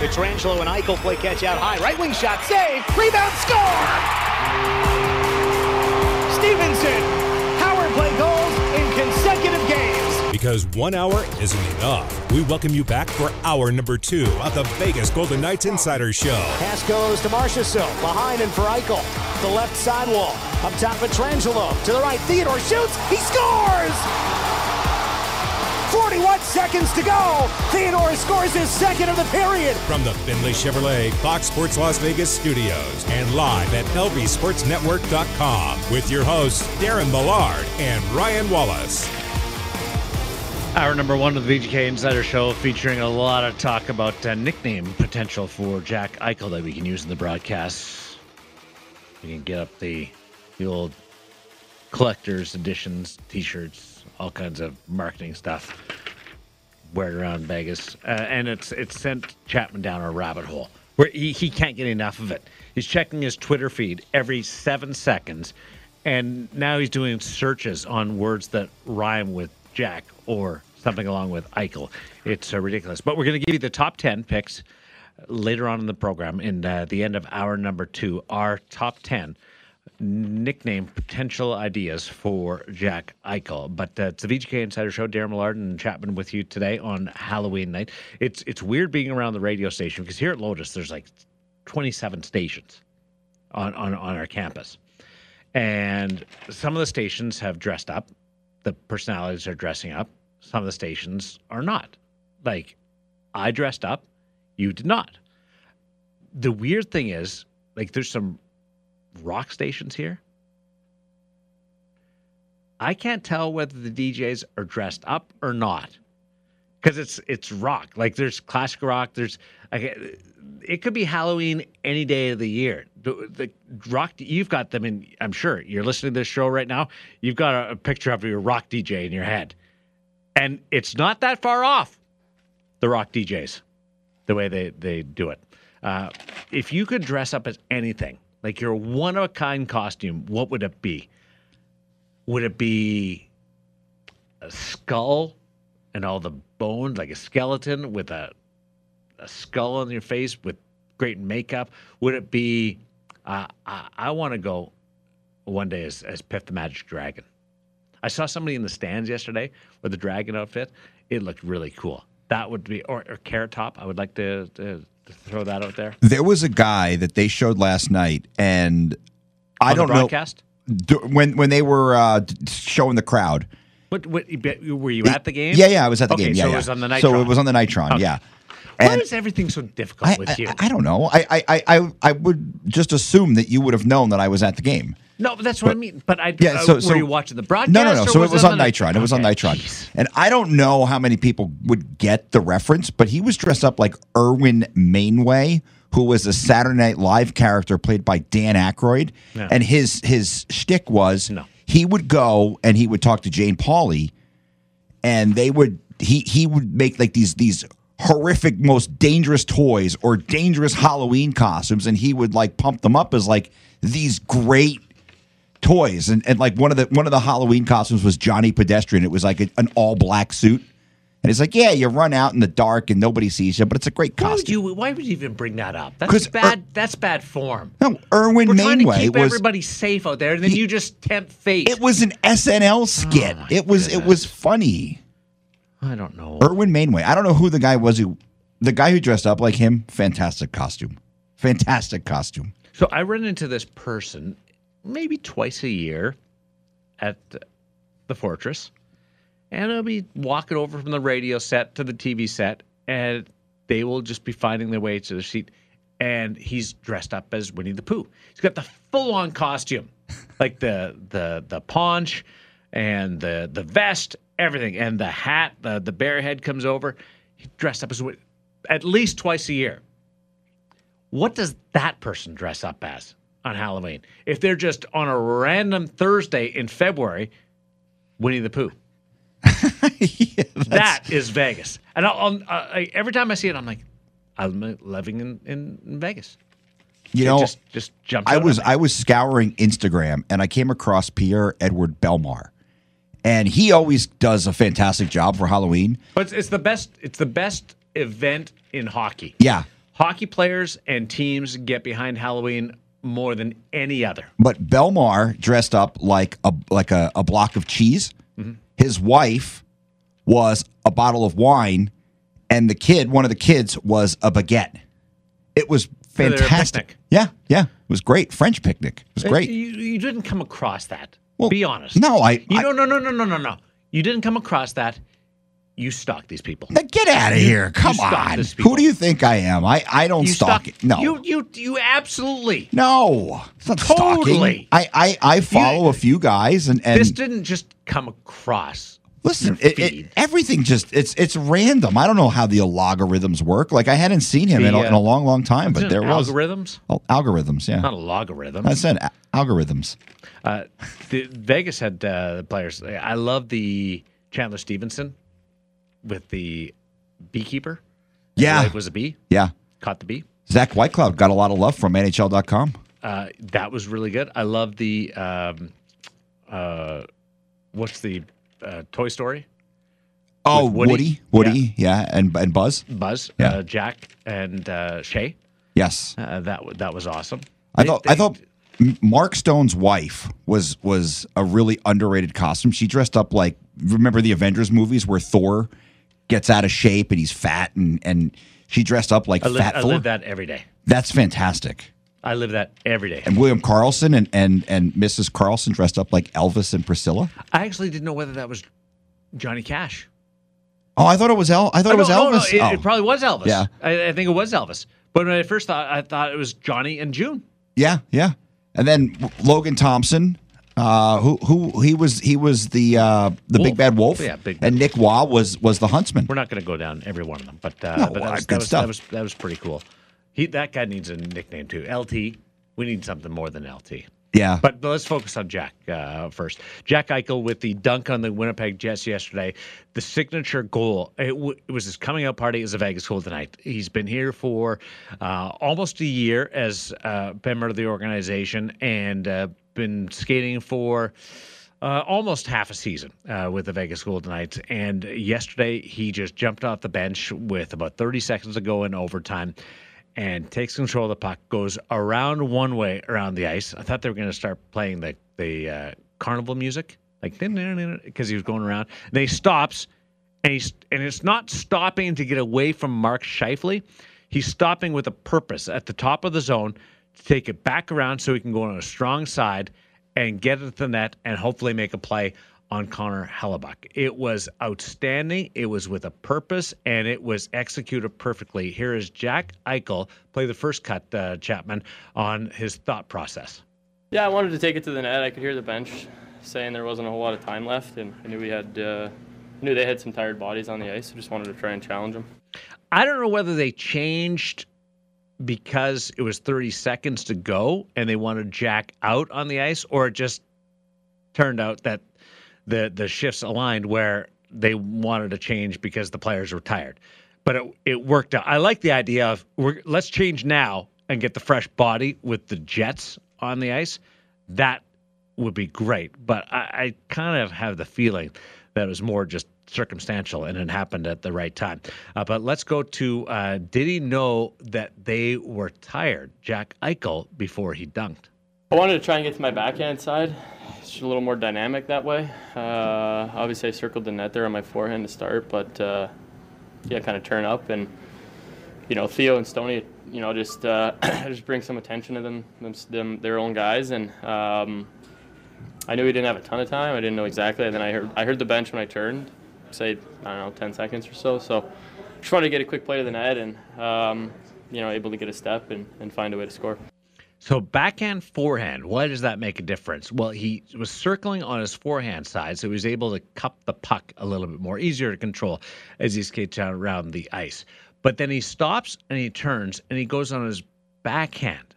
Pietrangelo and Eichel play catch out high. Right wing shot, save, rebound, score! Stephenson, Howard play goals in consecutive games. Because one hour isn't enough. We welcome you back for hour number two of the Vegas Golden Knights Insider Show. Pass goes to Marchessault, behind and for Eichel. The left sidewall, up top Pietrangelo. To the right, Theodore shoots, he scores! 41 seconds to go. Theodore scores his second of the period. From the Findlay Chevrolet Fox Sports Las Vegas studios and live at lvsportsnetwork.com with your hosts Darren Millard and Ryan Wallace. Hour number one of the VGK Insider Show featuring a lot of talk about uh, nickname potential for Jack Eichel that we can use in the broadcast. We can get up the, the old collector's editions, t shirts, all kinds of marketing stuff. Wear it around Vegas. Uh, and it's it's sent Chapman down a rabbit hole where he, he can't get enough of it. He's checking his Twitter feed every seven seconds. And now he's doing searches on words that rhyme with Jack or something along with Eichel. It's uh, ridiculous. But we're going to give you the top 10 picks later on in the program. In uh, the end of hour number two, our top 10 nickname potential ideas for Jack Eichel. But uh, it's the VGK Insider Show. Darren Millard and Chapman with you today on Halloween night. It's it's weird being around the radio station because here at Lotus there's like 27 stations on, on, on our campus. And some of the stations have dressed up. The personalities are dressing up. Some of the stations are not. Like, I dressed up, you did not. The weird thing is, like, there's some rock stations here. I can't tell whether the DJs are dressed up or not because it's it's rock. Like there's classic rock. There's it could be Halloween any day of the year. The, the rock you've got them in. I'm sure you're listening to this show right now. You've got a, a picture of your rock DJ in your head, and it's not that far off. The rock DJs, the way they they do it. Uh, if you could dress up as anything, like your one of a kind costume, what would it be? Would it be a skull and all the bones, like a skeleton with a a skull on your face with great makeup? Would it be? Uh, I, I want to go one day as as Piff the Magic Dragon. I saw somebody in the stands yesterday with a dragon outfit. It looked really cool. That would be or, or Carrot Top. I would like to, to, to throw that out there. There was a guy that they showed last night, and I On the don't know broadcast? d- when when they were uh, showing the crowd. What, what were you at the game? Yeah, yeah, I was at the okay, game. Yeah, so yeah. it was on the night. So it was on the Nitron. Okay. Yeah. Why is everything so difficult I, with you? I, I don't know. I, I, I- I, I would just assume that you would have known that I was at the game. No, but that's what I mean. But I Yeah, uh, so, were you watching the broadcast? No, no, no. So it was on Nitron. It was on Nitron, and I don't know how many people would get the reference, but he was dressed up like Irwin Mainway, who was a Saturday Night Live character played by Dan Aykroyd, Yeah. and his his shtick was No. he would go and he would talk to Jane Pauley, and they would he he would make like these these horrific most dangerous toys or dangerous halloween costumes and he would like pump them up as like these great toys and, and like one of the one of the halloween costumes was johnny pedestrian it was like a, an all black suit and it's like yeah you run out in the dark and nobody sees you but it's a great Why would costume you? Why would you even bring that up? That's bad. Er- that's bad form. no irwin We're trying to mainway keep was everybody safe out there, and then He- you just tempt fate. it was an snl skit Oh, it was it was funny I don't know. Irwin Mainway. I don't know who the guy was who, the guy who dressed up like him. Fantastic costume. Fantastic costume. So I run into this person maybe twice a year at the Fortress, and I'll be walking over from the radio set to the TV set, and they will just be finding their way to the seat. And he's dressed up as Winnie the Pooh. He's got the full-on costume, like the the the paunch and the the vest, everything, and the hat. The the bear head comes over. He's dressed up as at least twice a year what does that person dress up as on Halloween? If they're just on a random Thursday in February, Winnie the Pooh. Yeah, that's- Vegas. And I'll, I'll, uh, I, every time I see it, I'm like, I'm living in, in, Vegas. you It know, just just jumps. I was. I was scouring Instagram and I came across Pierre Edward Bellemare, and he always does a fantastic job for Halloween. But it's, it's the best. It's the best event in hockey. Yeah, Hockey players and teams get behind Halloween more than any other. But Bellemare dressed up like a like a, a block of cheese. Mm-hmm. His wife was a bottle of wine, and the kid, one of the kids, was a baguette. It was fantastic. Yeah, yeah, it was great. French picnic. It was uh, great. You, you didn't come across that. Well, Be honest. no, I- You I- no no no no no no no. You didn't come across that. You stalk these people. Now get out of here! Come on. Who do you think I am? I I don't You stalk. stalk. No, You you you absolutely. no, it's not Totally. stalking. I I, I follow a few guys and and this didn't just come across. Listen, it, it, everything just it's it's random. I don't know how the logarithms work. Like I hadn't seen him in, a, uh, in a long, long time, but there was algorithms, Oh, algorithms. Yeah, not a logarithm. I said a- algorithms. Uh, the, Vegas had uh, players. I love the Chandler Stephenson with the beekeeper. Yeah, it was a bee. yeah. Caught the bee. Zach Whitecloud got a lot of love from NHL.com. Uh, that was really good. I love the um, uh, what's the uh, Toy Story Oh, Woody? Woody, Woody, yeah, and and Buzz. Buzz, Yeah. uh, Jack, and uh, Shay. Yes, Uh, that that was awesome. I They- thought I thought Mark Stone's wife was was a really underrated costume. She dressed up like remember the Avengers movies where Thor gets out of shape and he's fat and and she dressed up like I live, fat I live that every day. That's fantastic. I live that every day. And William Karlsson and, and and Mrs. Karlsson dressed up like Elvis and Priscilla. I actually didn't know whether that was Johnny Cash. Oh, I thought it was El. I thought Oh, it was no, no, no, Elvis. it, oh. it probably was Elvis. Yeah. I, I think it was Elvis. But when I first thought, I thought it was Johnny and June. yeah, yeah. And then Logan Thompson, uh, who who he was he was the uh, the Wolf. big bad wolf. Yeah, Big and Nick Waugh was was the huntsman. We're not going to go down every one of them, but, uh, No, but that, was, good that, was, stuff. that was that was pretty cool. He that guy needs a nickname too. LT. We need something more than LT. Yeah, But let's focus on Jack uh, first. Jack Eichel with the dunk on the Winnipeg Jets yesterday, the signature goal. It, w- it was his coming out party as a Vegas Golden tonight. He's been here for uh, almost a year as uh, member of the organization and uh, been skating for. Uh, almost half a season uh, with the Vegas Golden Knights. And yesterday, he just jumped off the bench with about 30 seconds to go in overtime and takes control of the puck, goes around one way around the ice. I thought they were going to start playing the the uh, carnival music, like because he was going around. And he stops, and he's and it's not stopping to get away from Mark Scheifele. He's stopping with a purpose at the top of the zone to take it back around so he can go on a strong side and get it to the net and hopefully make a play on Connor Hellebuyck. It was outstanding. It was with a purpose and it was executed perfectly. Here is Jack Eichel play the first cut, uh, Chapman, on his thought process. Yeah, I wanted to take it to the net. I could hear the bench saying there wasn't a whole lot of time left, and I knew we had, uh, I knew they had some tired bodies on the ice. I just wanted to try and challenge them. I don't know whether they changed because it was 30 seconds to go and they wanted Jack out on the ice, or it just turned out that the the shifts aligned where they wanted to change because the players were tired. But it, it worked out. I like the idea of we're, let's change now and get the fresh body with the Jets on the ice. That would be great. But I, I kind of have the feeling that it was more just circumstantial and it happened at the right time. Uh, but let's go to uh, did he know that they were tired, Jack Eichel, before he dunked? I wanted to try and get to my backhand side. It's a little more dynamic that way. Uh, obviously, I circled the net there on my forehand to start, but uh, yeah, kind of turn up and you know Theo and Stoney, you know, just uh, just bring some attention to them, them, them their own guys, and um, I knew he didn't have a ton of time. I didn't know exactly, and then I heard I heard the bench when I turned, say I don't know, 10 seconds or so. So just wanted to get a quick play to the net and um, you know able to get a step and, and find a way to score. So backhand, forehand, why does that make a difference? Well, he was circling on his forehand side, so he was able to cup the puck a little bit more, easier to control as he skates around the ice. But then he stops and he turns and he goes on his backhand.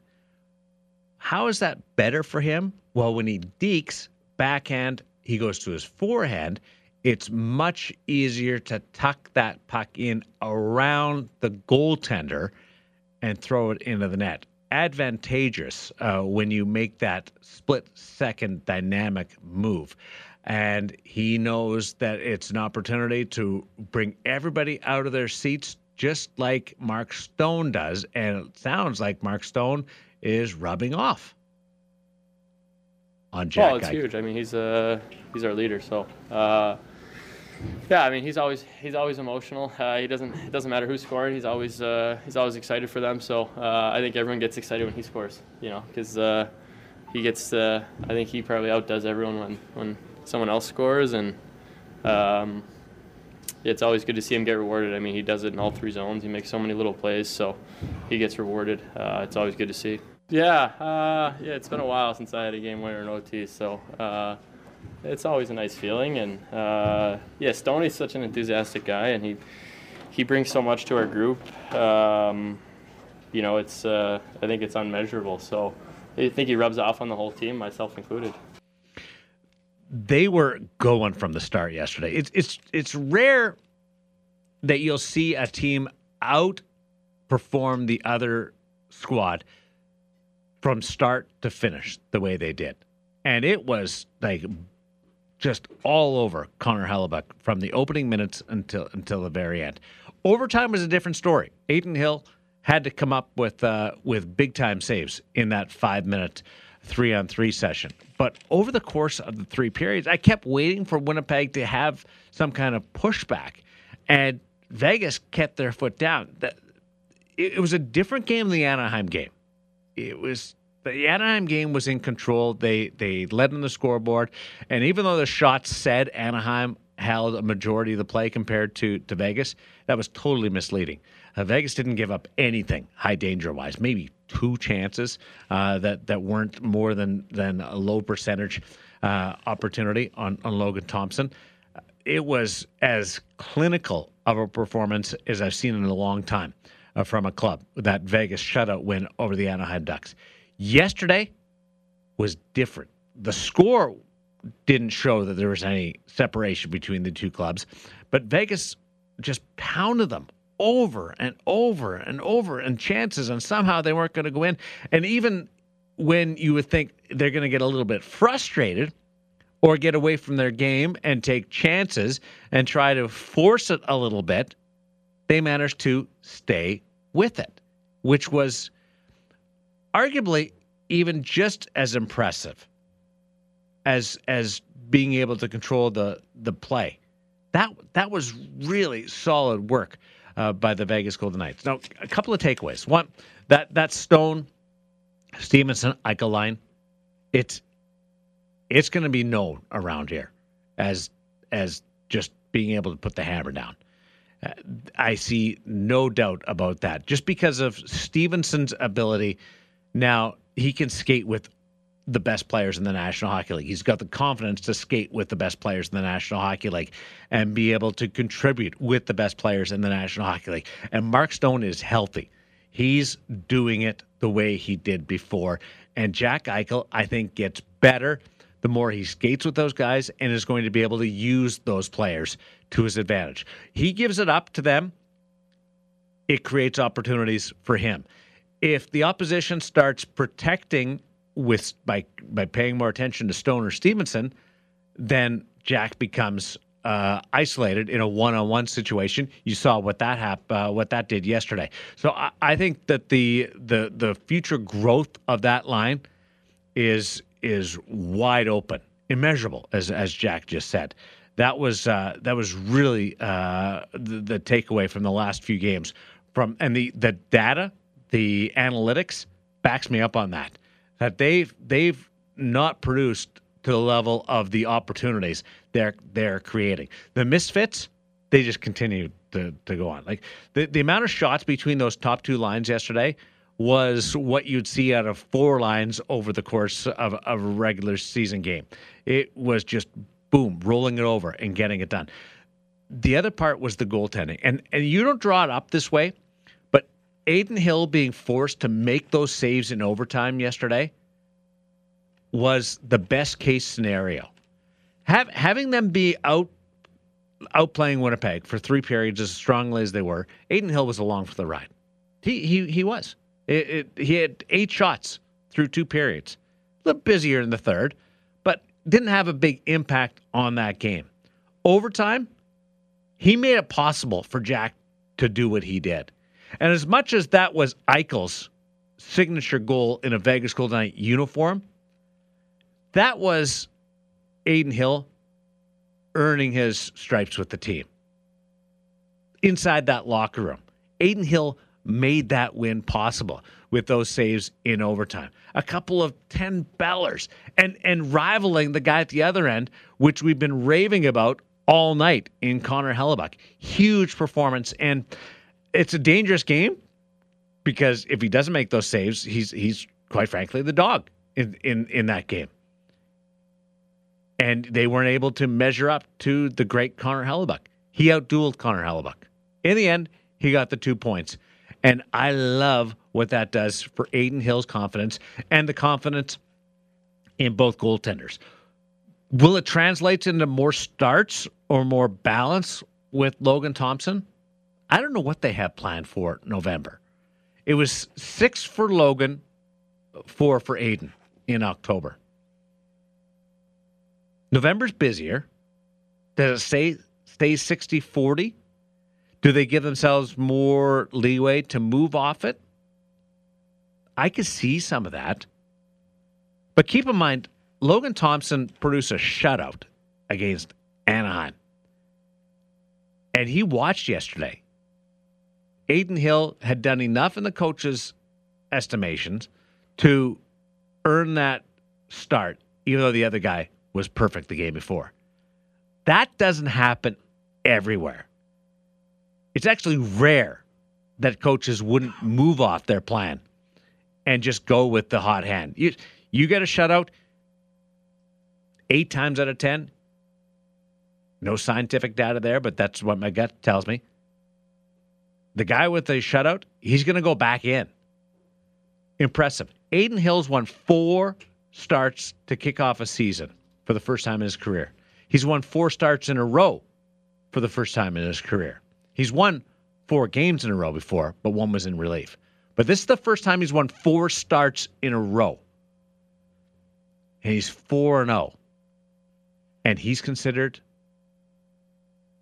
How is that better for him? Well, when he dekes backhand, he goes to his forehand. It's much easier to tuck that puck in around the goaltender and throw it into the net. Advantageous uh, when you make that split second dynamic move. And he knows that it's an opportunity to bring everybody out of their seats just like Mark Stone does. And it sounds like Mark Stone is rubbing off on Jack. Well, it's huge. I mean, he's uh, he's our leader. So, uh, yeah, I mean, he's always he's always emotional. Uh, he doesn't it doesn't matter who scored. He's always uh, he's always excited for them. So uh, I think everyone gets excited when he scores. You know, because uh, he gets. Uh, I think he probably outdoes everyone when when someone else scores, and um, it's always good to see him get rewarded. I mean, he does it in all three zones. He makes so many little plays, so he gets rewarded. Uh, it's always good to see. Yeah, uh, yeah, it's been a while since I had a game winner in OT, so uh, it's always a nice feeling. And uh, yeah, Stoney's such an enthusiastic guy, and he he brings so much to our group. Um, you know, it's uh, I think it's unmeasurable. So I think he rubs off on the whole team, myself included. they were going from the start yesterday. It's it's it's rare that you'll see a team outperform the other squad from start to finish the way they did. And it was like just all over Connor Hellebuyck from the opening minutes until until the very end. Overtime was a different story. Adin Hill had to come up with uh, with big time saves in that five minute three on three session. But over the course of the three periods, I kept waiting for Winnipeg to have some kind of pushback, and Vegas kept their foot down. That it, it was a different game than the Anaheim game. It was the Anaheim game was in control. They they led on the scoreboard, and even though the shots said Anaheim held a majority of the play compared to to Vegas, that was totally misleading. Uh, Vegas didn't give up anything high danger wise. Maybe two chances uh, that that weren't more than than a low percentage uh, opportunity on on Logan Thompson. It was as clinical of a performance as I've seen in a long time uh, from a club. That Vegas shutout win over the Anaheim Ducks. Yesterday was different. The score didn't show that there was any separation between the two clubs, but Vegas just pounded them over and over and over and chances, and somehow they weren't going to go in. And even when you would think they're going to get a little bit frustrated or get away from their game and take chances and try to force it a little bit, they managed to stay with it, which was arguably even just as impressive as as being able to control the the play. That that was really solid work uh, by the Vegas Golden Knights. Now, a couple of takeaways. One, that that Stone, Stephenson, Eichel line, it's it's going to be known around here as as just being able to put the hammer down. Uh, I see no doubt about that. Just because of Stephenson's ability, now he can skate with the best players in the National Hockey League. He's got the confidence to skate with the best players in the National Hockey League and be able to contribute with the best players in the National Hockey League. And Mark Stone is healthy. He's doing it the way he did before. And Jack Eichel, I think, gets better the more he skates with those guys and is going to be able to use those players to his advantage. He gives it up to them, it creates opportunities for him. If the opposition starts protecting with by by paying more attention to Stone or Stephenson, then Jack becomes uh, isolated in a one-on-one situation. You saw what that hap- uh, what that did yesterday. So I, I think that the the the future growth of that line is is wide open, immeasurable, as as Jack just said. That was uh, that was really uh, the, the takeaway from the last few games. From and the the data, the analytics backs me up on that. That they've they've not produced to the level of the opportunities they're they're creating. The misfits, they just continue to, to go on. Like the, the amount of shots between those top two lines yesterday was what you'd see out of four lines over the course of, of a regular season game. It was just boom, rolling it over and getting it done. The other part was the goaltending. And and you don't draw it up this way, Adin Hill being forced to make those saves in overtime yesterday was the best case scenario. Have, having them be out outplaying Winnipeg for three periods as strongly as they were, Adin Hill was along for the ride. He he he was. It, it, he had eight shots through two periods. A little busier in the third, but didn't have a big impact on that game. Overtime, he made it possible for Jack to do what he did. And as much as that was Eichel's signature goal in a Vegas Golden Knight uniform, that was Adin Hill earning his stripes with the team. Inside that locker room, Adin Hill made that win possible with those saves in overtime. A couple of 10 bellers and and rivaling the guy at the other end, which we've been raving about all night in Connor Hellebuyck. Huge performance and it's a dangerous game because if he doesn't make those saves, he's he's quite frankly the dog in in in that game. And they weren't able to measure up to the great Connor Hellebuyck. He outdueled Connor Hellebuyck. In the end, he got the two points. And I love what that does for Adin Hill's confidence and the confidence in both goaltenders. Will it translate into more starts or more balance with Logan Thompson? I don't know what they have planned for November. It was six for Logan, four for Adin in October. November's busier. Does it say stay 60 40? Do they give themselves more leeway to move off it? I could see some of that. But keep in mind, Logan Thompson produced a shutout against Anaheim. And he watched yesterday. Adin Hill had done enough in the coach's estimations to earn that start, even though the other guy was perfect the game before. That doesn't happen everywhere. It's actually rare that coaches wouldn't move off their plan and just go with the hot hand. You you get a shutout eight times out of ten. No scientific data there, but that's what my gut tells me. The guy with the shutout, he's going to go back in. Impressive. Adin Hill's won four starts to kick off a season for the first time in his career. He's won four starts in a row for the first time in his career. He's won four games in a row before, but one was in relief. But this is the first time he's won four starts in a row. And he's 4 and 0. And he's considered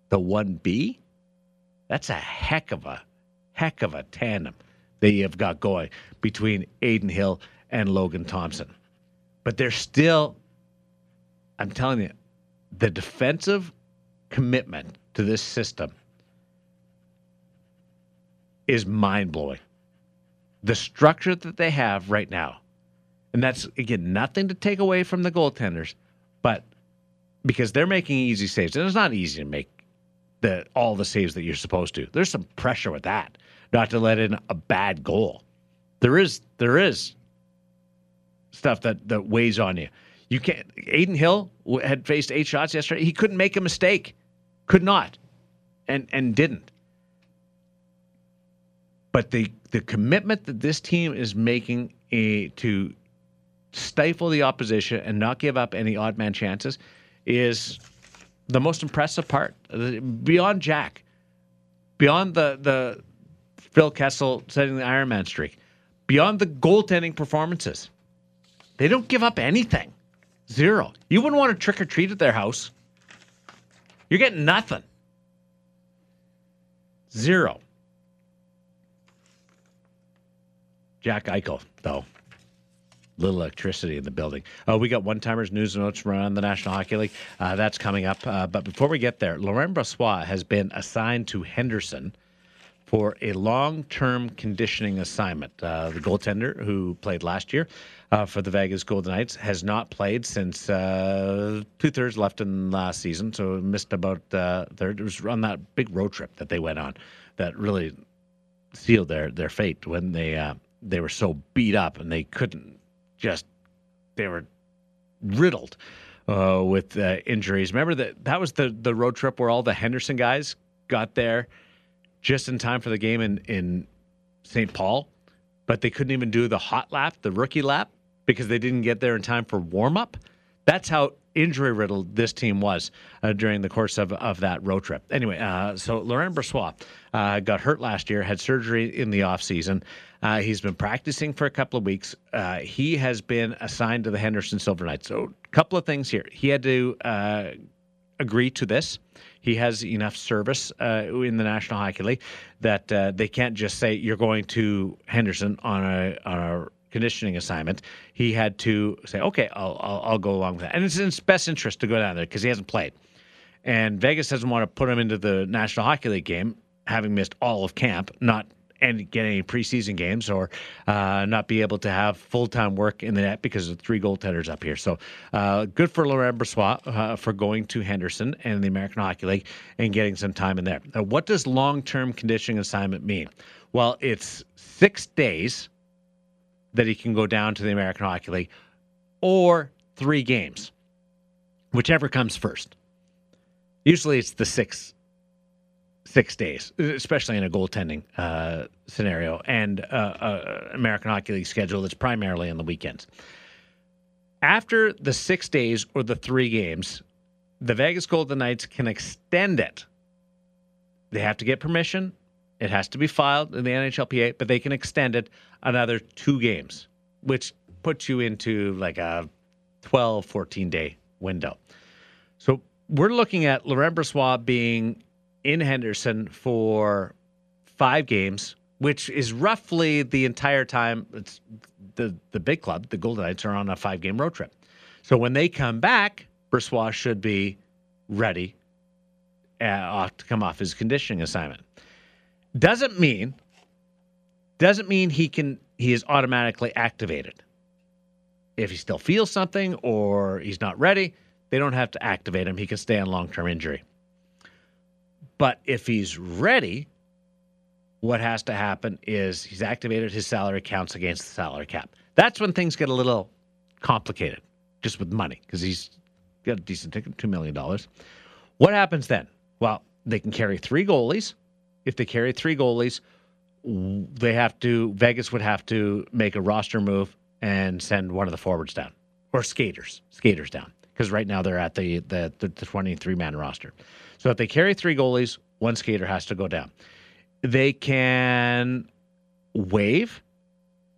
the 1B? That's a heck of a heck of a tandem that you have got going between Adin Hill and Logan Thompson. But there's still, I'm telling you, the defensive commitment to this system is mind blowing. The structure that they have right now, and that's again nothing to take away from the goaltenders, but because they're making easy saves, and it's not easy to make the all the saves that you're supposed to. There's some pressure with that, not to let in a bad goal. There is there is stuff that that weighs on you. You can't. Adin Hill had faced eight shots yesterday. He couldn't make a mistake, could not, and and didn't. But the the commitment that this team is making a, to stifle the opposition and not give up any odd man chances is the most impressive part. Beyond Jack, beyond the the Phil Kessel setting the Ironman streak, beyond the goaltending performances, they don't give up anything. Zero. You wouldn't want to trick or treat at their house. You're getting nothing. Zero. Jack Eichel, though. Little electricity in the building. Oh, we got one timers news and notes from around the National Hockey League. Uh, that's coming up. Uh, but before we get there, Laurent Brossoit has been assigned to Henderson for a long term conditioning assignment. Uh, the goaltender who played last year uh, for the Vegas Golden Knights has not played since uh, two thirds left in last season, so missed about uh, third. It was on that big road trip that they went on that really sealed their, their fate when they uh, they were so beat up and they couldn't just they were riddled uh, with injuries. Remember that that was the the road trip where all the Henderson guys got there just in time for the game in in St. Paul, but they couldn't even do the hot lap, the rookie lap, because they didn't get there in time for warm up. That's how injury riddled this team was uh, during the course of, of that road trip. Anyway, uh, so Laurent Brossoit uh, got hurt last year, had surgery in the offseason. Uh, he's been practicing for a couple of weeks. Uh, he has been assigned to the Henderson Silver Knights. So, a couple of things here. He had to uh, agree to this. He has enough service uh, in the National Hockey League that uh, they can't just say you're going to Henderson on a on a conditioning assignment. He had to say, okay, I'll I'll, I'll go along with that, and it's in his best interest to go down there because he hasn't played, and Vegas doesn't want to put him into the National Hockey League game having missed all of camp, not and get any preseason games or uh, not be able to have full time work in the net because of three goaltenders up here. So uh, good for Laurent Brossoit uh, for going to Henderson and the American Hockey League and getting some time in there. Now, what does long term conditioning assignment mean? Well, it's six days that he can go down to the American Hockey League or three games, whichever comes first. Usually it's the six six days, especially in a goaltending uh, scenario and uh, uh, American Hockey League schedule that's primarily on the weekends. After the six days or the three games, the Vegas Golden Knights can extend it. They have to get permission. It has to be filed in the NHLPA, but they can extend it another two games, which puts you into like a 12, 14 day window. So we're looking at Laurent Brossoit being in Henderson for five games, which is roughly the entire time it's the the big club, the Golden Knights, are on a five game road trip. So when they come back, Brossoit should be ready uh, to come off his conditioning assignment. Doesn't mean doesn't mean he can he is automatically activated. If he still feels something or he's not ready, they don't have to activate him. He can stay on long term injury. But if he's ready, what has to happen is he's activated his salary counts against the salary cap. That's when things get a little complicated, just with money, because he's got a decent ticket, $2 million. What happens then? Well, they can carry three goalies. If they carry three goalies, they have to, Vegas would have to make a roster move and send one of the forwards down or skaters, skaters down, because right now they're at the, the, the 23 man roster. So if they carry three goalies, one skater has to go down. They can waive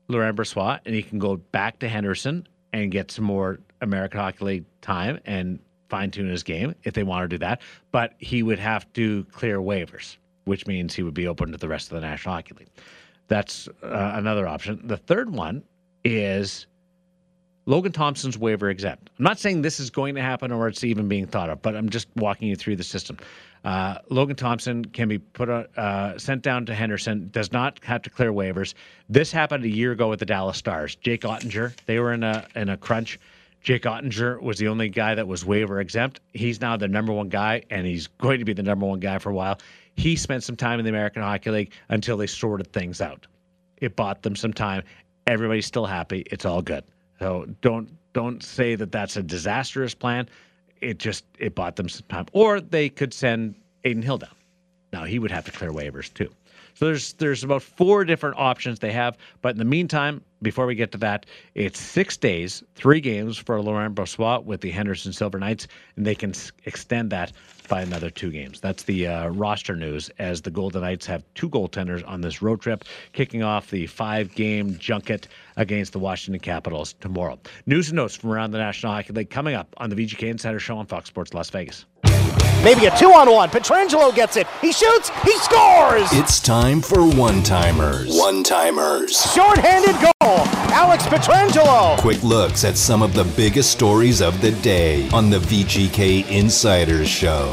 Laurent Brossoit and he can go back to Henderson and get some more American Hockey League time and fine tune his game if they want to do that. But he would have to clear waivers, which means he would be open to the rest of the National Hockey League. That's uh, another option. The third one is Logan Thompson's waiver exempt. I'm not saying this is going to happen or it's even being thought of, but I'm just walking you through the system. Uh, Logan Thompson can be put uh, sent down to Henderson. Does not have to clear waivers. This happened a year ago with the Dallas Stars. Jake Oettinger, they were in a in a crunch. Jake Oettinger was the only guy that was waiver exempt. He's now the number one guy, and he's going to be the number one guy for a while. He spent some time in the American Hockey League until they sorted things out. It bought them some time. Everybody's still happy. It's all good. So don't don't say that that's a disastrous plan. It just it bought them some time. Or they could send Adin Hill down. Now he would have to clear waivers too. So there's there's about four different options they have. But in the meantime, before we get to that, it's six days, three games for Laurent Brossoit with the Henderson Silver Knights, and they can extend that by another two games. That's the uh, roster news as the Golden Knights have two goaltenders on this road trip, kicking off the five-game junket against the Washington Capitals tomorrow. News and notes from around the National Hockey League coming up on the VGK Insider Show on Fox Sports Las Vegas. Maybe a two on one. Pietrangelo gets it. He shoots. He scores. It's time for one timers. One timers. Short-handed goal. Alex Pietrangelo. Quick looks at some of the biggest stories of the day on the VGK Insiders Show.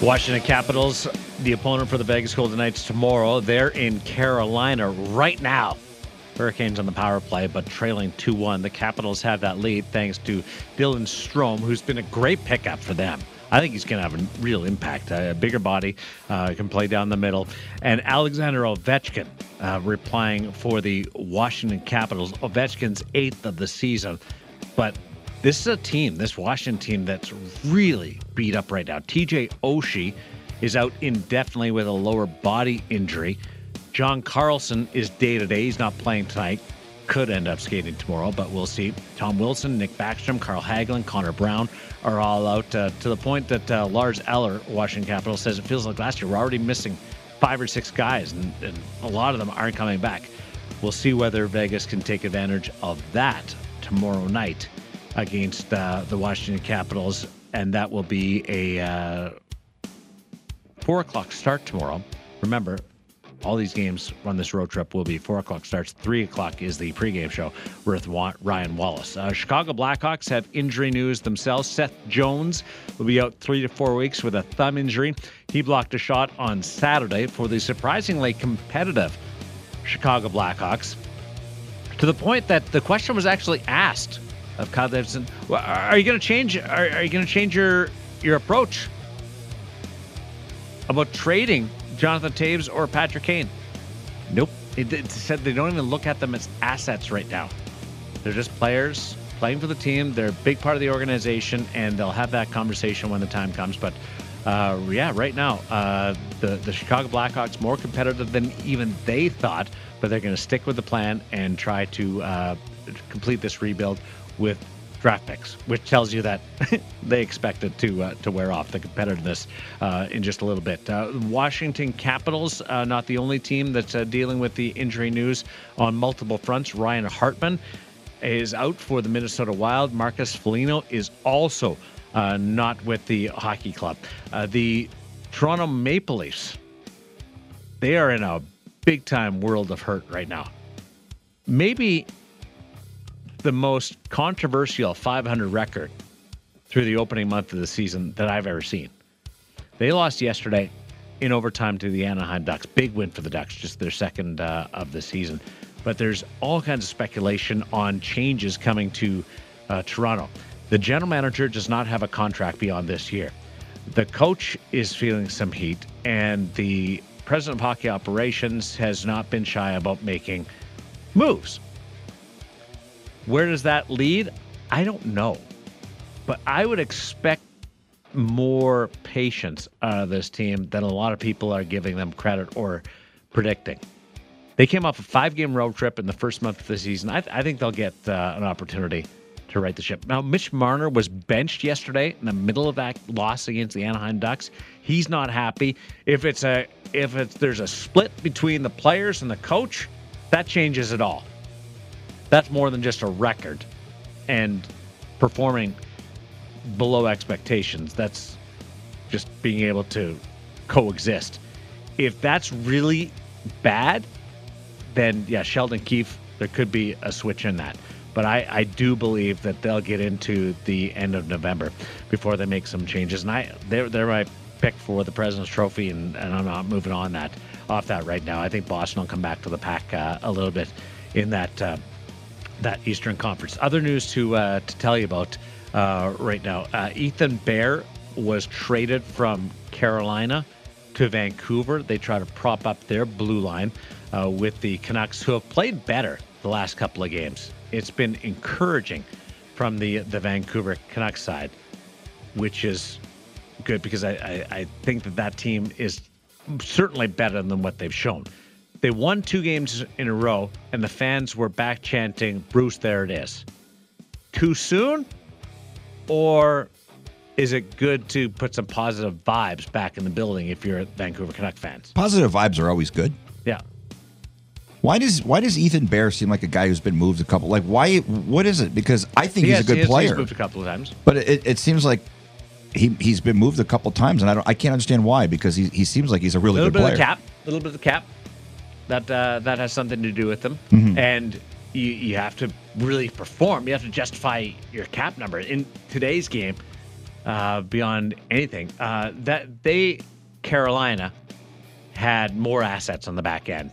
Washington Capitals, the opponent for the Vegas Golden Knights tomorrow. They're in Carolina right now. Hurricanes on the power play, but trailing 2 1. The Capitals have that lead thanks to Dylan Strome, who's been a great pickup for them. I think he's going to have a real impact. A bigger body, uh, can play down the middle. And Alexander Ovechkin uh, replying for the Washington Capitals. Ovechkin's eighth of the season. But this is a team, this Washington team, that's really beat up right now. TJ Oshie is out indefinitely with a lower body injury. John Carlson is day to day. He's not playing tonight. Could end up skating tomorrow, but we'll see. Tom Wilson, Nick Backstrom, Carl Hagelin, Connor Brown are all out uh, to the point that uh, Lars Eller, Washington Capitals, says it feels like last year we're already missing five or six guys, and, and a lot of them aren't coming back. We'll see whether Vegas can take advantage of that tomorrow night against uh, the Washington Capitals, and that will be a uh, four o'clock start tomorrow. Remember, all these games on this road trip will be four o'clock starts. Three o'clock is the pregame show with Ryan Wallace. Uh, Chicago Blackhawks have injury news themselves. Seth Jones will be out three to four weeks with a thumb injury. He blocked a shot on Saturday for the surprisingly competitive Chicago Blackhawks to the point that the question was actually asked of Kyle Davidson, well, are you going to change? Are, are you going to change your your approach about trading Jonathan Toews or Patrick Kane? Nope. It, it said they don't even look at them as assets right now. They're just players playing for the team. They're a big part of the organization, and they'll have that conversation when the time comes. But uh, yeah, right now, uh, the the Chicago Blackhawks more competitive than even they thought, but they're going to stick with the plan and try to uh, complete this rebuild with draft picks, which tells you that they expect it to uh, to wear off the competitiveness uh, in just a little bit. Uh, Washington Capitals, uh, not the only team that's uh, dealing with the injury news on multiple fronts. Ryan Hartman is out for the Minnesota Wild. Marcus Foligno is also uh, not with the hockey club. the Toronto Maple Leafs, they are in a big time world of hurt right now. Maybe the most controversial 500 record through the opening month of the season that I've ever seen. They lost yesterday in overtime to the Anaheim Ducks. Big win for the Ducks, just their second uh, of the season. But there's all kinds of speculation on changes coming to uh, Toronto. The general manager does not have a contract beyond this year. The coach is feeling some heat, and the president of hockey operations has not been shy about making moves. Where does that lead? I don't know. But I would expect more patience out of this team than a lot of people are giving them credit or predicting. They came off a five game road trip in the first month of the season. I, th- I think they'll get uh, an opportunity to right the ship. Now, Mitch Marner was benched yesterday in the middle of that loss against the Anaheim Ducks. He's not happy. If it's a if it's there's a split between the players and the coach, that changes it all. That's more than just a record and performing below expectations. That's just being able to coexist. If that's really bad, then yeah, Sheldon Keefe, there could be a switch in that. But I, I do believe that they'll get into the end of November before they make some changes. And I they're they're my pick for the President's Trophy, and, and I'm not moving on that off that right now. I think Boston will come back to the pack uh, a little bit in that uh, that Eastern Conference. Other news to uh, to tell you about uh, right now: uh, Ethan Bear was traded from Carolina to Vancouver. They try to prop up their blue line uh, with the Canucks, who have played better the last couple of games. It's been encouraging from the the Vancouver Canucks side, which is good because I, I, I think that that team is certainly better than what they've shown. They won two games in a row, and the fans were back chanting, Bruce, there it is. Too soon? Or is it good to put some positive vibes back in the building if you're Vancouver Canuck fans? Positive vibes are always good. Yeah. Why does why does Ethan Bear seem like a guy who's been moved a couple? Like why? What is it? Because I think He he's has- a good he has- player, He's moved a couple of times. but it, it seems like he he's been moved a couple times, and I don't I can't understand why. Because he he seems like he's a really good one. A little bit player. of the cap. A little bit of the cap. That uh, that has something to do with them. Mm-hmm. And you, you have to really perform. You have to justify your cap number. In today's game, uh, beyond anything, uh, that they, Carolina, had more assets on the back end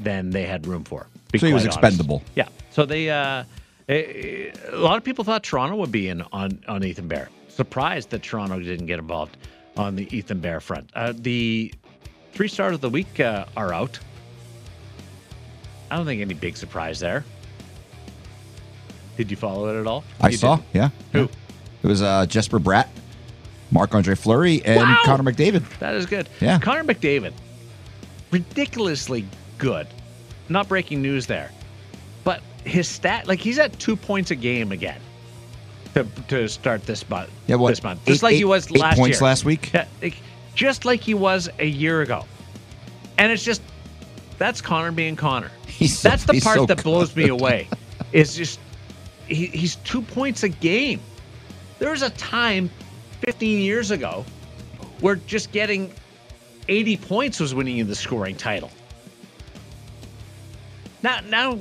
than they had room for. So he was honest. expendable. Yeah. So they, uh, eh, a lot of people thought Toronto would be in on, on Ethan Bear. Surprised that Toronto didn't get involved on the Ethan Bear front. Uh, the three stars of the week uh, are out. I don't think any big surprise there. Did you follow it at all? I You saw, didn't? yeah. Who? It was uh, Jesper Bratt, Marc Andre Fleury, and Wow. Connor McDavid. That is good. Yeah. Connor McDavid, ridiculously good. Not breaking news there, but his stat like he's at two points a game again to to start this month. Yeah, what? This month, just eight- like he was eight last points year. last week? Yeah, like, just like he was a year ago. And it's just that's Connor being Connor. He's so- that's the part so that blows me away. Is just he, he's two points a game. There was a time 15 years ago where just getting 80 points was winning you the scoring title. Now, now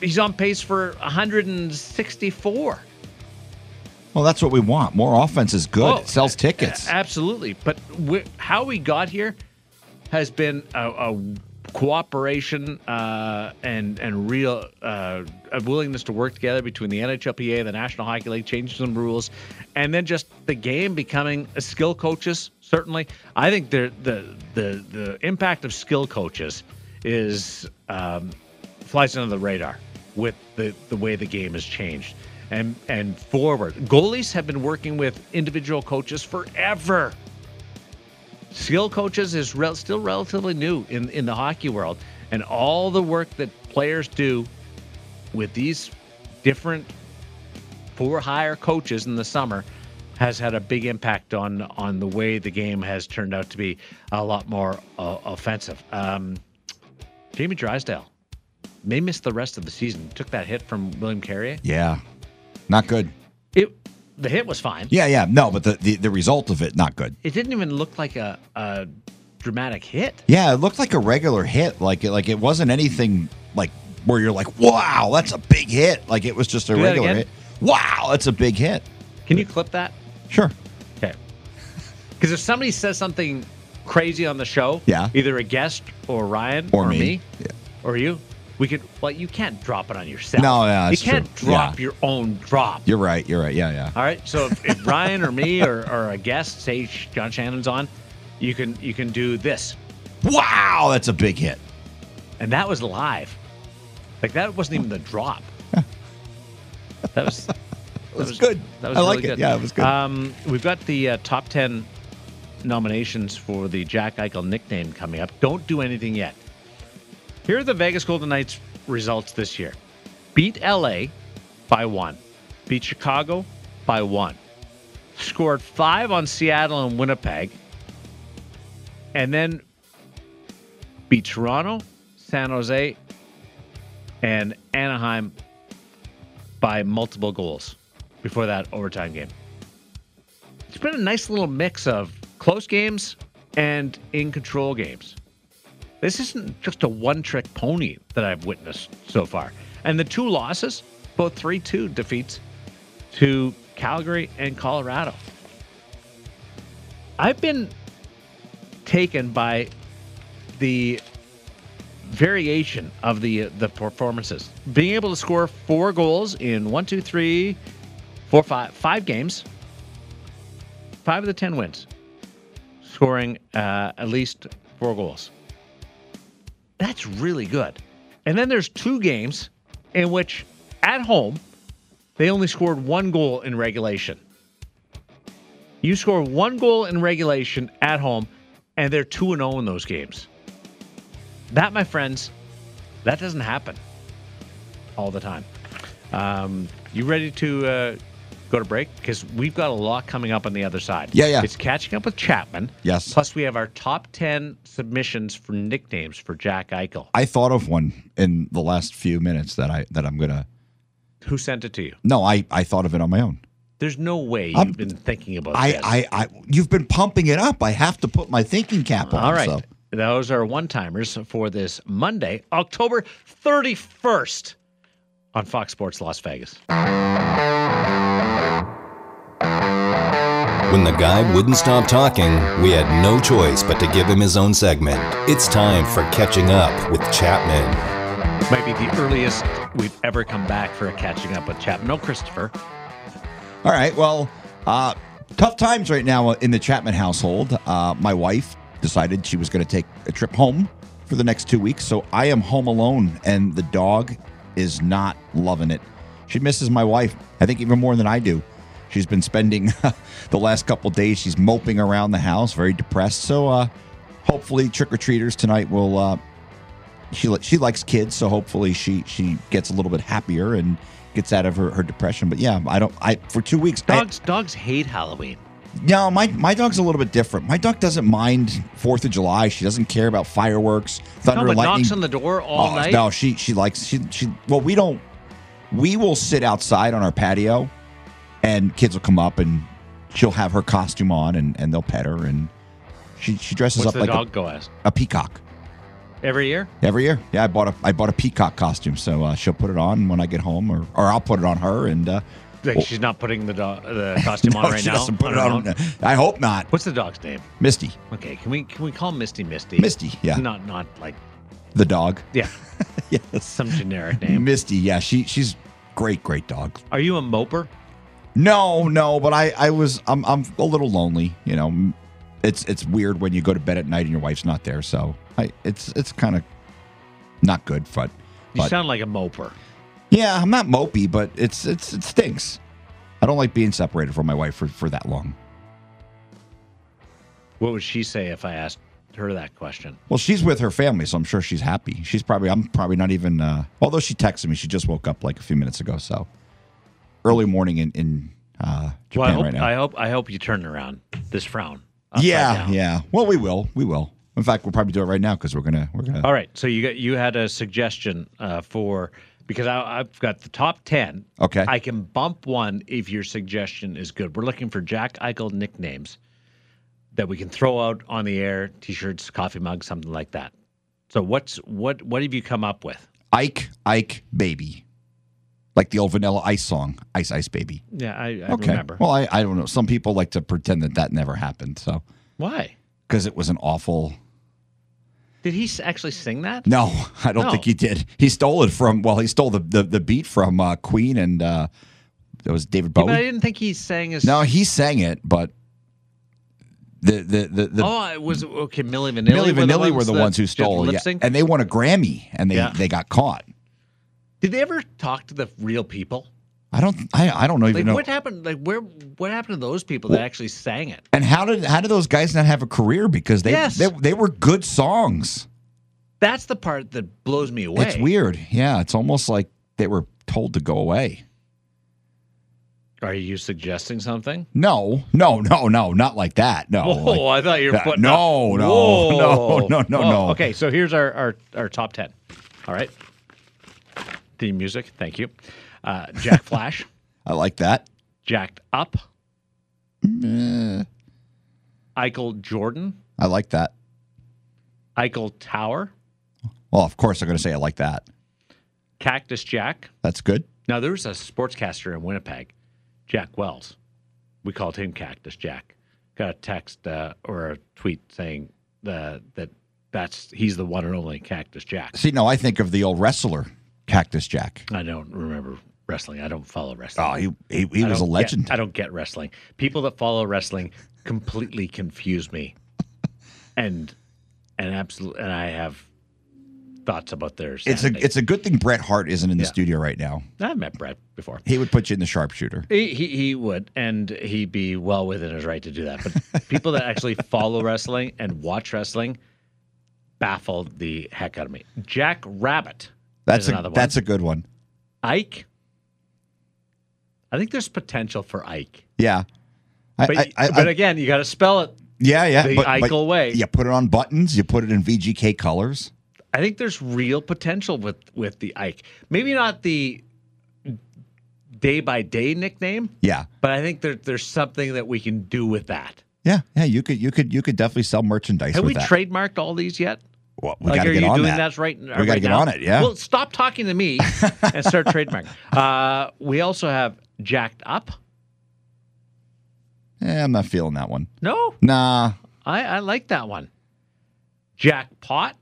he's on pace for 164. Well, that's what we want. More offense is good. Oh, it sells tickets. Absolutely. But how we got here has been a, a cooperation uh, and and real uh, a willingness to work together between the NHLPA, the National Hockey League, changing some rules, and then just the game becoming skill coaches. Certainly, I think the the the the impact of skill coaches is um, flies under the radar with the the way the game has changed and and forward. Goalies have been working with individual coaches forever. Skill coaches is rel- still relatively new in in the hockey world, and all the work that players do with these different for hire coaches in the summer has had a big impact on on the way the game has turned out to be a lot more uh, offensive. Um, Jamie Drysdale may miss the rest of the season. Took that hit from William Carrier. yeah, not good. The hit was fine. Yeah, yeah, no, but the, the, the result of it, not good. It didn't even look like a, a dramatic hit. Yeah, it looked like a regular hit. Like it, like it wasn't anything like where you're like, wow, that's a big hit. Like it was just a Do regular hit. Wow, that's a big hit. Can you clip that? Sure. Okay. Because if somebody says something crazy on the show, Yeah. either a guest or Ryan Or me. Yeah. or you, we could. Well, you can't drop it on yourself. No, yeah, you can't true. drop Yeah. your own drop. You're right. You're right. Yeah, yeah. All right. So if, if Ryan or me or, or a guest, say John Shannon's on, you can you can do this, Wow, that's a big hit. and that was live. Like that wasn't even the drop. that was. That was good. That was I really like it. good. Yeah, it was good. Um, we've got the uh, top ten nominations for the Jack Eichel nickname coming up. Don't do anything yet. Here are the Vegas Golden Knights results this year: beat LA by one, beat Chicago by one, scored five on Seattle and Winnipeg, and then beat Toronto, San Jose, and Anaheim by multiple goals before that overtime game. It's been a nice little mix of close games and in control games. This isn't just a one trick pony that I've witnessed so far. And the two losses, both 3 2 defeats to Calgary and Colorado. I've been taken by the variation of the the performances. Being able to score four goals in one, two, three, four, five, five games, five of the ten wins, scoring uh, at least four goals. That's really good. And then there's two games in which, at home, they only scored one goal in regulation. You score one goal in regulation at home, and they're 2 and 0 in those games. That, my friends, that doesn't happen all the time. Um, you ready to uh, go to break? Because we've got a lot coming up on the other side. Yeah, yeah. It's catching up with Chapman. Yes. Plus, we have our top 10 submissions for nicknames for Jack Eichel. I thought of one in the last few minutes that I that I'm gonna. Who sent it to you? No, I I thought of it on my own. There's no way you've I'm- been thinking about I, this. I I you've been pumping it up. I have to put my thinking cap on. All right. so. Those are one timers for this Monday, October 31st on Fox Sports Las Vegas. When the guy wouldn't stop talking, we had no choice but to give him his own segment. It's time for Catching Up with Chapman. Might be the earliest we've ever come back for a catching up with Chapman. No, Christopher. All right. Well, uh, tough times right now in the Chapman household. Uh, my wife decided she was going to take a trip home for the next two weeks, so I am home alone, and the dog is not loving it. She misses my wife, I think, even more than I do. She's been spending the last couple days. She's moping around the house, very depressed. So, uh, hopefully, trick or treaters tonight will. Uh, she she likes kids, so hopefully she she gets a little bit happier and gets out of her, her depression. But yeah, I don't. I for two weeks. I- Dogs dogs hate Halloween. No, my my dog's a little bit different. My dog doesn't mind Fourth of July. She doesn't care about fireworks, thunder, No, but lightning. knocks on the door all Oh, night. No, she she likes she she. Well, we don't. We will sit outside on our patio, and kids will come up and she'll have her costume on and and they'll pet her and She she dresses What's up like a, go as? a peacock Every year? every year. Yeah, I bought a I bought a peacock costume, so uh, she'll put it on when I get home, or or I'll put it on her. And uh, Like oh. she's not putting the dog the costume on no, right she now. doesn't put it her on. I hope not. What's the dog's name? Misty, Okay, can we can we call Misty Misty? Misty, yeah. Not not like the dog. yeah, yes, some generic name. Misty. Yeah, she she's great, great dog. Are you a moper? No, no, but I I was I'm I'm a little lonely. You know, it's it's weird when you go to bed at night and your wife's not there. So I it's it's kind of not good, but You sound like a moper. Yeah, I'm not mopey, but it's it's it stinks. I don't like being separated from my wife for for that long. What would she say if I asked her that question? Well, she's with her family, so I'm sure she's happy. She's probably I'm probably not even. Uh, although she texted me, she just woke up like a few minutes ago. So early morning in in uh, Japan Well, I hope right now. I hope I hope you turn around this frown. yeah, down. yeah. Well, we will. We will. In fact, we'll probably do it right now because we're gonna we're gonna. All right. So you got you had a suggestion uh, for because I, I've got the top ten. Okay. I can bump one if your suggestion is good. We're looking for Jack Eichel nicknames that we can throw out on the air: t-shirts, coffee mugs, something like that. So what's what what have you come up with? Ike, Ike, baby, like the old Vanilla Ice song, Ice, Ice, baby. Yeah, I, I Okay. remember. Well, I, I don't know. Some people like to pretend that that never happened. So Why because it was an awful. Did he actually sing that? No, I don't No. think he did. He stole it from. Well, he stole the the, the beat from uh, Queen and uh, it was David Yeah, but I didn't think he sang his. No, he sang it, but the the the, the oh, it was okay. Milli Vanilli. Milli Vanilli were the ones who stole. Yeah, and they won a Grammy, and they Yeah. they got caught. Did they ever talk to the real people? I don't. I, I don't know even Like know. what happened? Like where? What happened to those people that actually sang it? And how did how did those guys not have a career? Because they Yes. they, they were good songs. That's the part that blows me away. It's weird. Yeah, it's almost like they were told to go away. Are you suggesting something? No, no, no, no, not like that. No. Oh, like- I thought you were putting no, no, Whoa. no, no, no, Whoa. no. Okay, so here's our, our our top ten. All right. The music. Thank you. Uh, Jack Flash, I like that. Jacked Up, Eh, Eichel Jordan, I like that. Eichel Tower, Well, of course, I'm going to say I like that. Cactus Jack. That's good. Now there was a sportscaster in Winnipeg, Jack Wells. We called him Cactus Jack. Got a text uh, or a tweet saying uh, that that's he's the one and only Cactus Jack. See, no, I think of the old wrestler, Cactus Jack. I don't remember wrestling. I don't follow wrestling. Oh, he he, he was a don't get- legend. I don't get wrestling. People that follow wrestling completely confuse me, and and absolutely, and I have thoughts about theirs. It's a it's a good thing Bret Hart isn't in the Yeah. studio right now. I've met Bret before. He would put you in the sharpshooter. He, he he would, and he'd be well within his right to do that. But people that actually follow wrestling and watch wrestling baffle the heck out of me. Jack Rabbit. That's a another one. that's a good one. Ike. I think there's potential for Ike, Yeah. I, but I, I, but again, you got to spell it. yeah, yeah. the but, but Eichel way. You put it on buttons. You put it in VGK colors. I think there's real potential with with the Ike. Maybe not the day by day nickname, Yeah, but I think there, there's something that we can do with that. yeah, yeah. You could you could you could definitely sell merchandise. Have we that. trademarked all these yet? Well, we like, got to are get you on doing that. that right? We right gotta get now? on it, yeah. Well, stop talking to me and start trademarking. Uh, we also have jacked up. Eh, I'm not feeling that one. No, Nah. I, I like that one. Jackpot.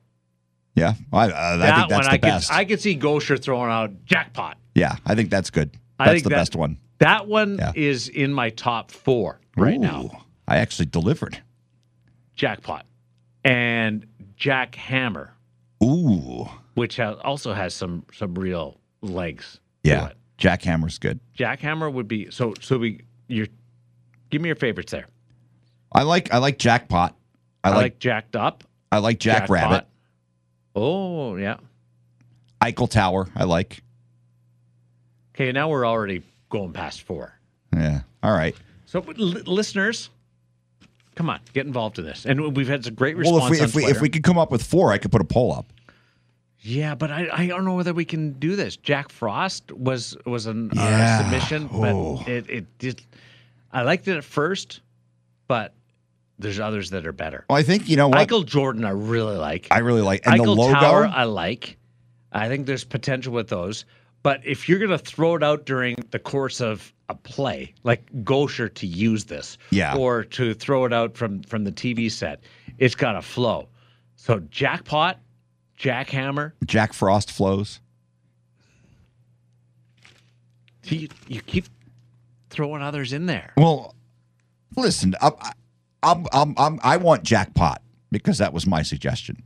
Yeah, I, uh, I that think that's one the I best. could I could see Goucher throwing out jackpot. yeah, I think that's good. I That's think the that- best one. That one Yeah. is in my top four right now. I actually delivered. Jackpot and Jack Hammer, Ooh, which also has some some real legs. yeah. Jackhammer's good. Jackhammer would be so. So we your give me your favorites there. I like I like Jackpot. I, I, like, like jacked up. I like Jack Jackpot. Rabbit. Oh yeah. Eichel Tower. I like. Okay, now we're already going past four. Yeah. All right. So li- listeners, come on, get involved in this. And we've had some great response Well, if we if we if we could come up with four, I could put a poll up. Yeah, but I, I don't know whether we can do this. Jack Frost was was an uh, submission, Oh. but it it did. I liked it at first, but there's others that are better. Well, I think you know what Eichel Jordan, I really like. I really like, and Eichel the logo. Tower, I like. I think there's potential with those. But if you're going to throw it out during the course of a play, like Goucher to use this, Yeah. or to throw it out from from the TV set, it's got to flow. So jackpot, jackhammer, Jack Frost flows. you, you keep throwing others in there. Well, listen, I'm, I'm, I'm, I'm, I want jackpot because that was my suggestion.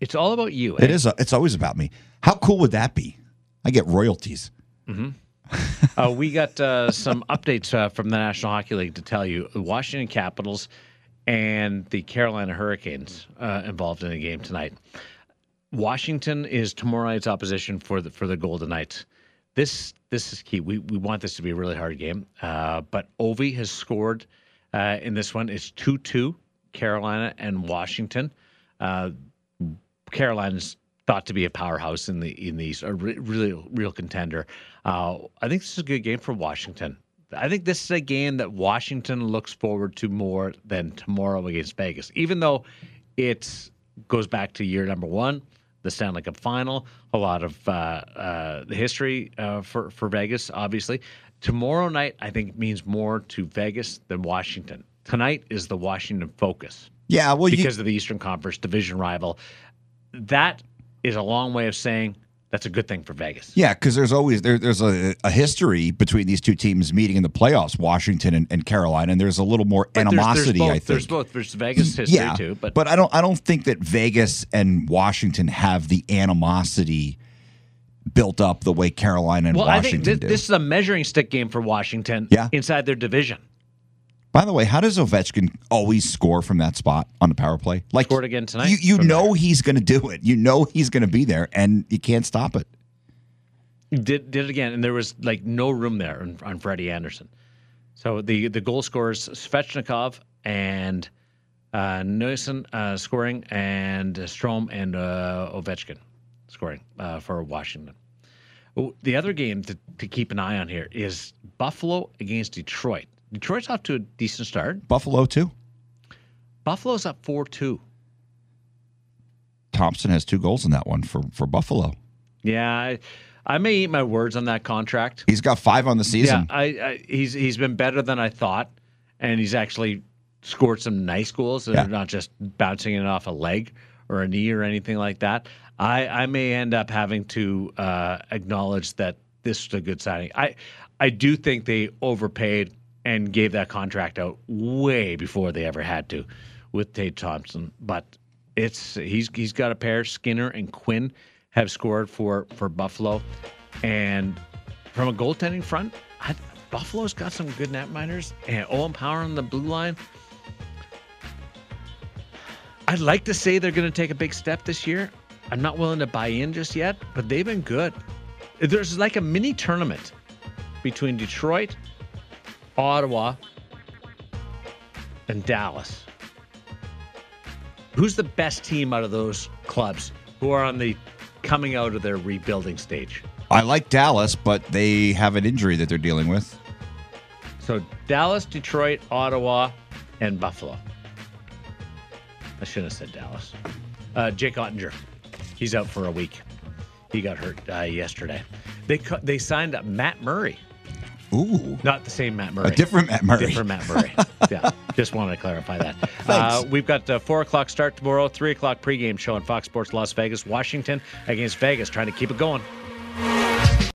It's all about you. It eh? is. A, it's always about me. How cool would that be? I get royalties. Uh, we got uh, some updates uh, from the National Hockey League to tell you. The Washington Capitals and the Carolina Hurricanes uh, involved in the game tonight. Washington is tomorrow night's opposition for the for the Golden Knights. This this is key. We we want this to be a really hard game. Uh, but Ovi has scored uh, in this one. It's two two Carolina and Washington. Uh, Carolina's thought to be a powerhouse in the in these a re- really real contender. Uh, I think this is a good game for Washington. I think this is a game that Washington looks forward to more than tomorrow against Vegas, even though it goes back to year number one, the Stanley Cup final, a lot of uh, uh, the history uh, for for Vegas, obviously. Tomorrow night, I think means more to Vegas than Washington. Tonight is the Washington focus Yeah. Well, you, because of the Eastern Conference division rival. That is a long way of saying that's a good thing for Vegas. yeah, because there's always there, there's a, a history between these two teams meeting in the playoffs, Washington and, and Carolina, and there's a little more But animosity. There's, both, I think. there's both. There's Vegas history yeah, too, but, but I don't I don't think that Vegas and Washington have the animosity built up the way Carolina and well, I Washington think do. this, this is a measuring stick game for Washington. Yeah. inside their division. By the way, how does Ovechkin always score from that spot on the power play? Like Scored again tonight You, you know there. he's going to do it. You know he's going to be there, and you can't stop it. Did did it again, and there was like no room there on, on Freddie Andersen. So the the goal scorers Svechnikov and uh, Neusen uh, scoring, and Strome and uh, Ovechkin scoring uh, for Washington. The other game to, to keep an eye on here is Buffalo against Detroit. Detroit's off to a decent start. Buffalo too. Buffalo's up four two. Thompson has two goals in that one for for Buffalo. Yeah, I, I may eat my words on that contract. He's got five on the season. Yeah, I, I he's he's been better than I thought, and he's actually scored some nice goals that Yeah. not just bouncing it off a leg or a knee or anything like that. I I may end up having to uh, acknowledge that this is a good signing. I I do think they overpaid and gave that contract out way before they ever had to with Tage Thompson, but it's he's he's got a pair. Skinner and Quinn have scored for for Buffalo, and from a goaltending front, I, Buffalo's got some good netminders and Owen Power on the blue line. I'd like to say they're going to take a big step this year. I'm not willing to buy in just yet, but they've been good. There's like a mini tournament between Detroit, Ottawa, and Dallas. Who's the best team out of those clubs who are on the coming out of their rebuilding stage? I like Dallas, but they have an injury that they're dealing with. So Dallas, Detroit, Ottawa, and Buffalo. I shouldn't have said Dallas. Uh, Jake Oettinger, he's out for a week. He got hurt uh, yesterday. They cu- they signed up Matt Murray, Ooh, not the same Matt Murray. a different Matt Murray. Different Matt Murray. yeah, just wanted to clarify that. Uh, we've got a four o'clock start tomorrow, three o'clock pregame show on Fox Sports Las Vegas, Washington against Vegas, trying to keep it going.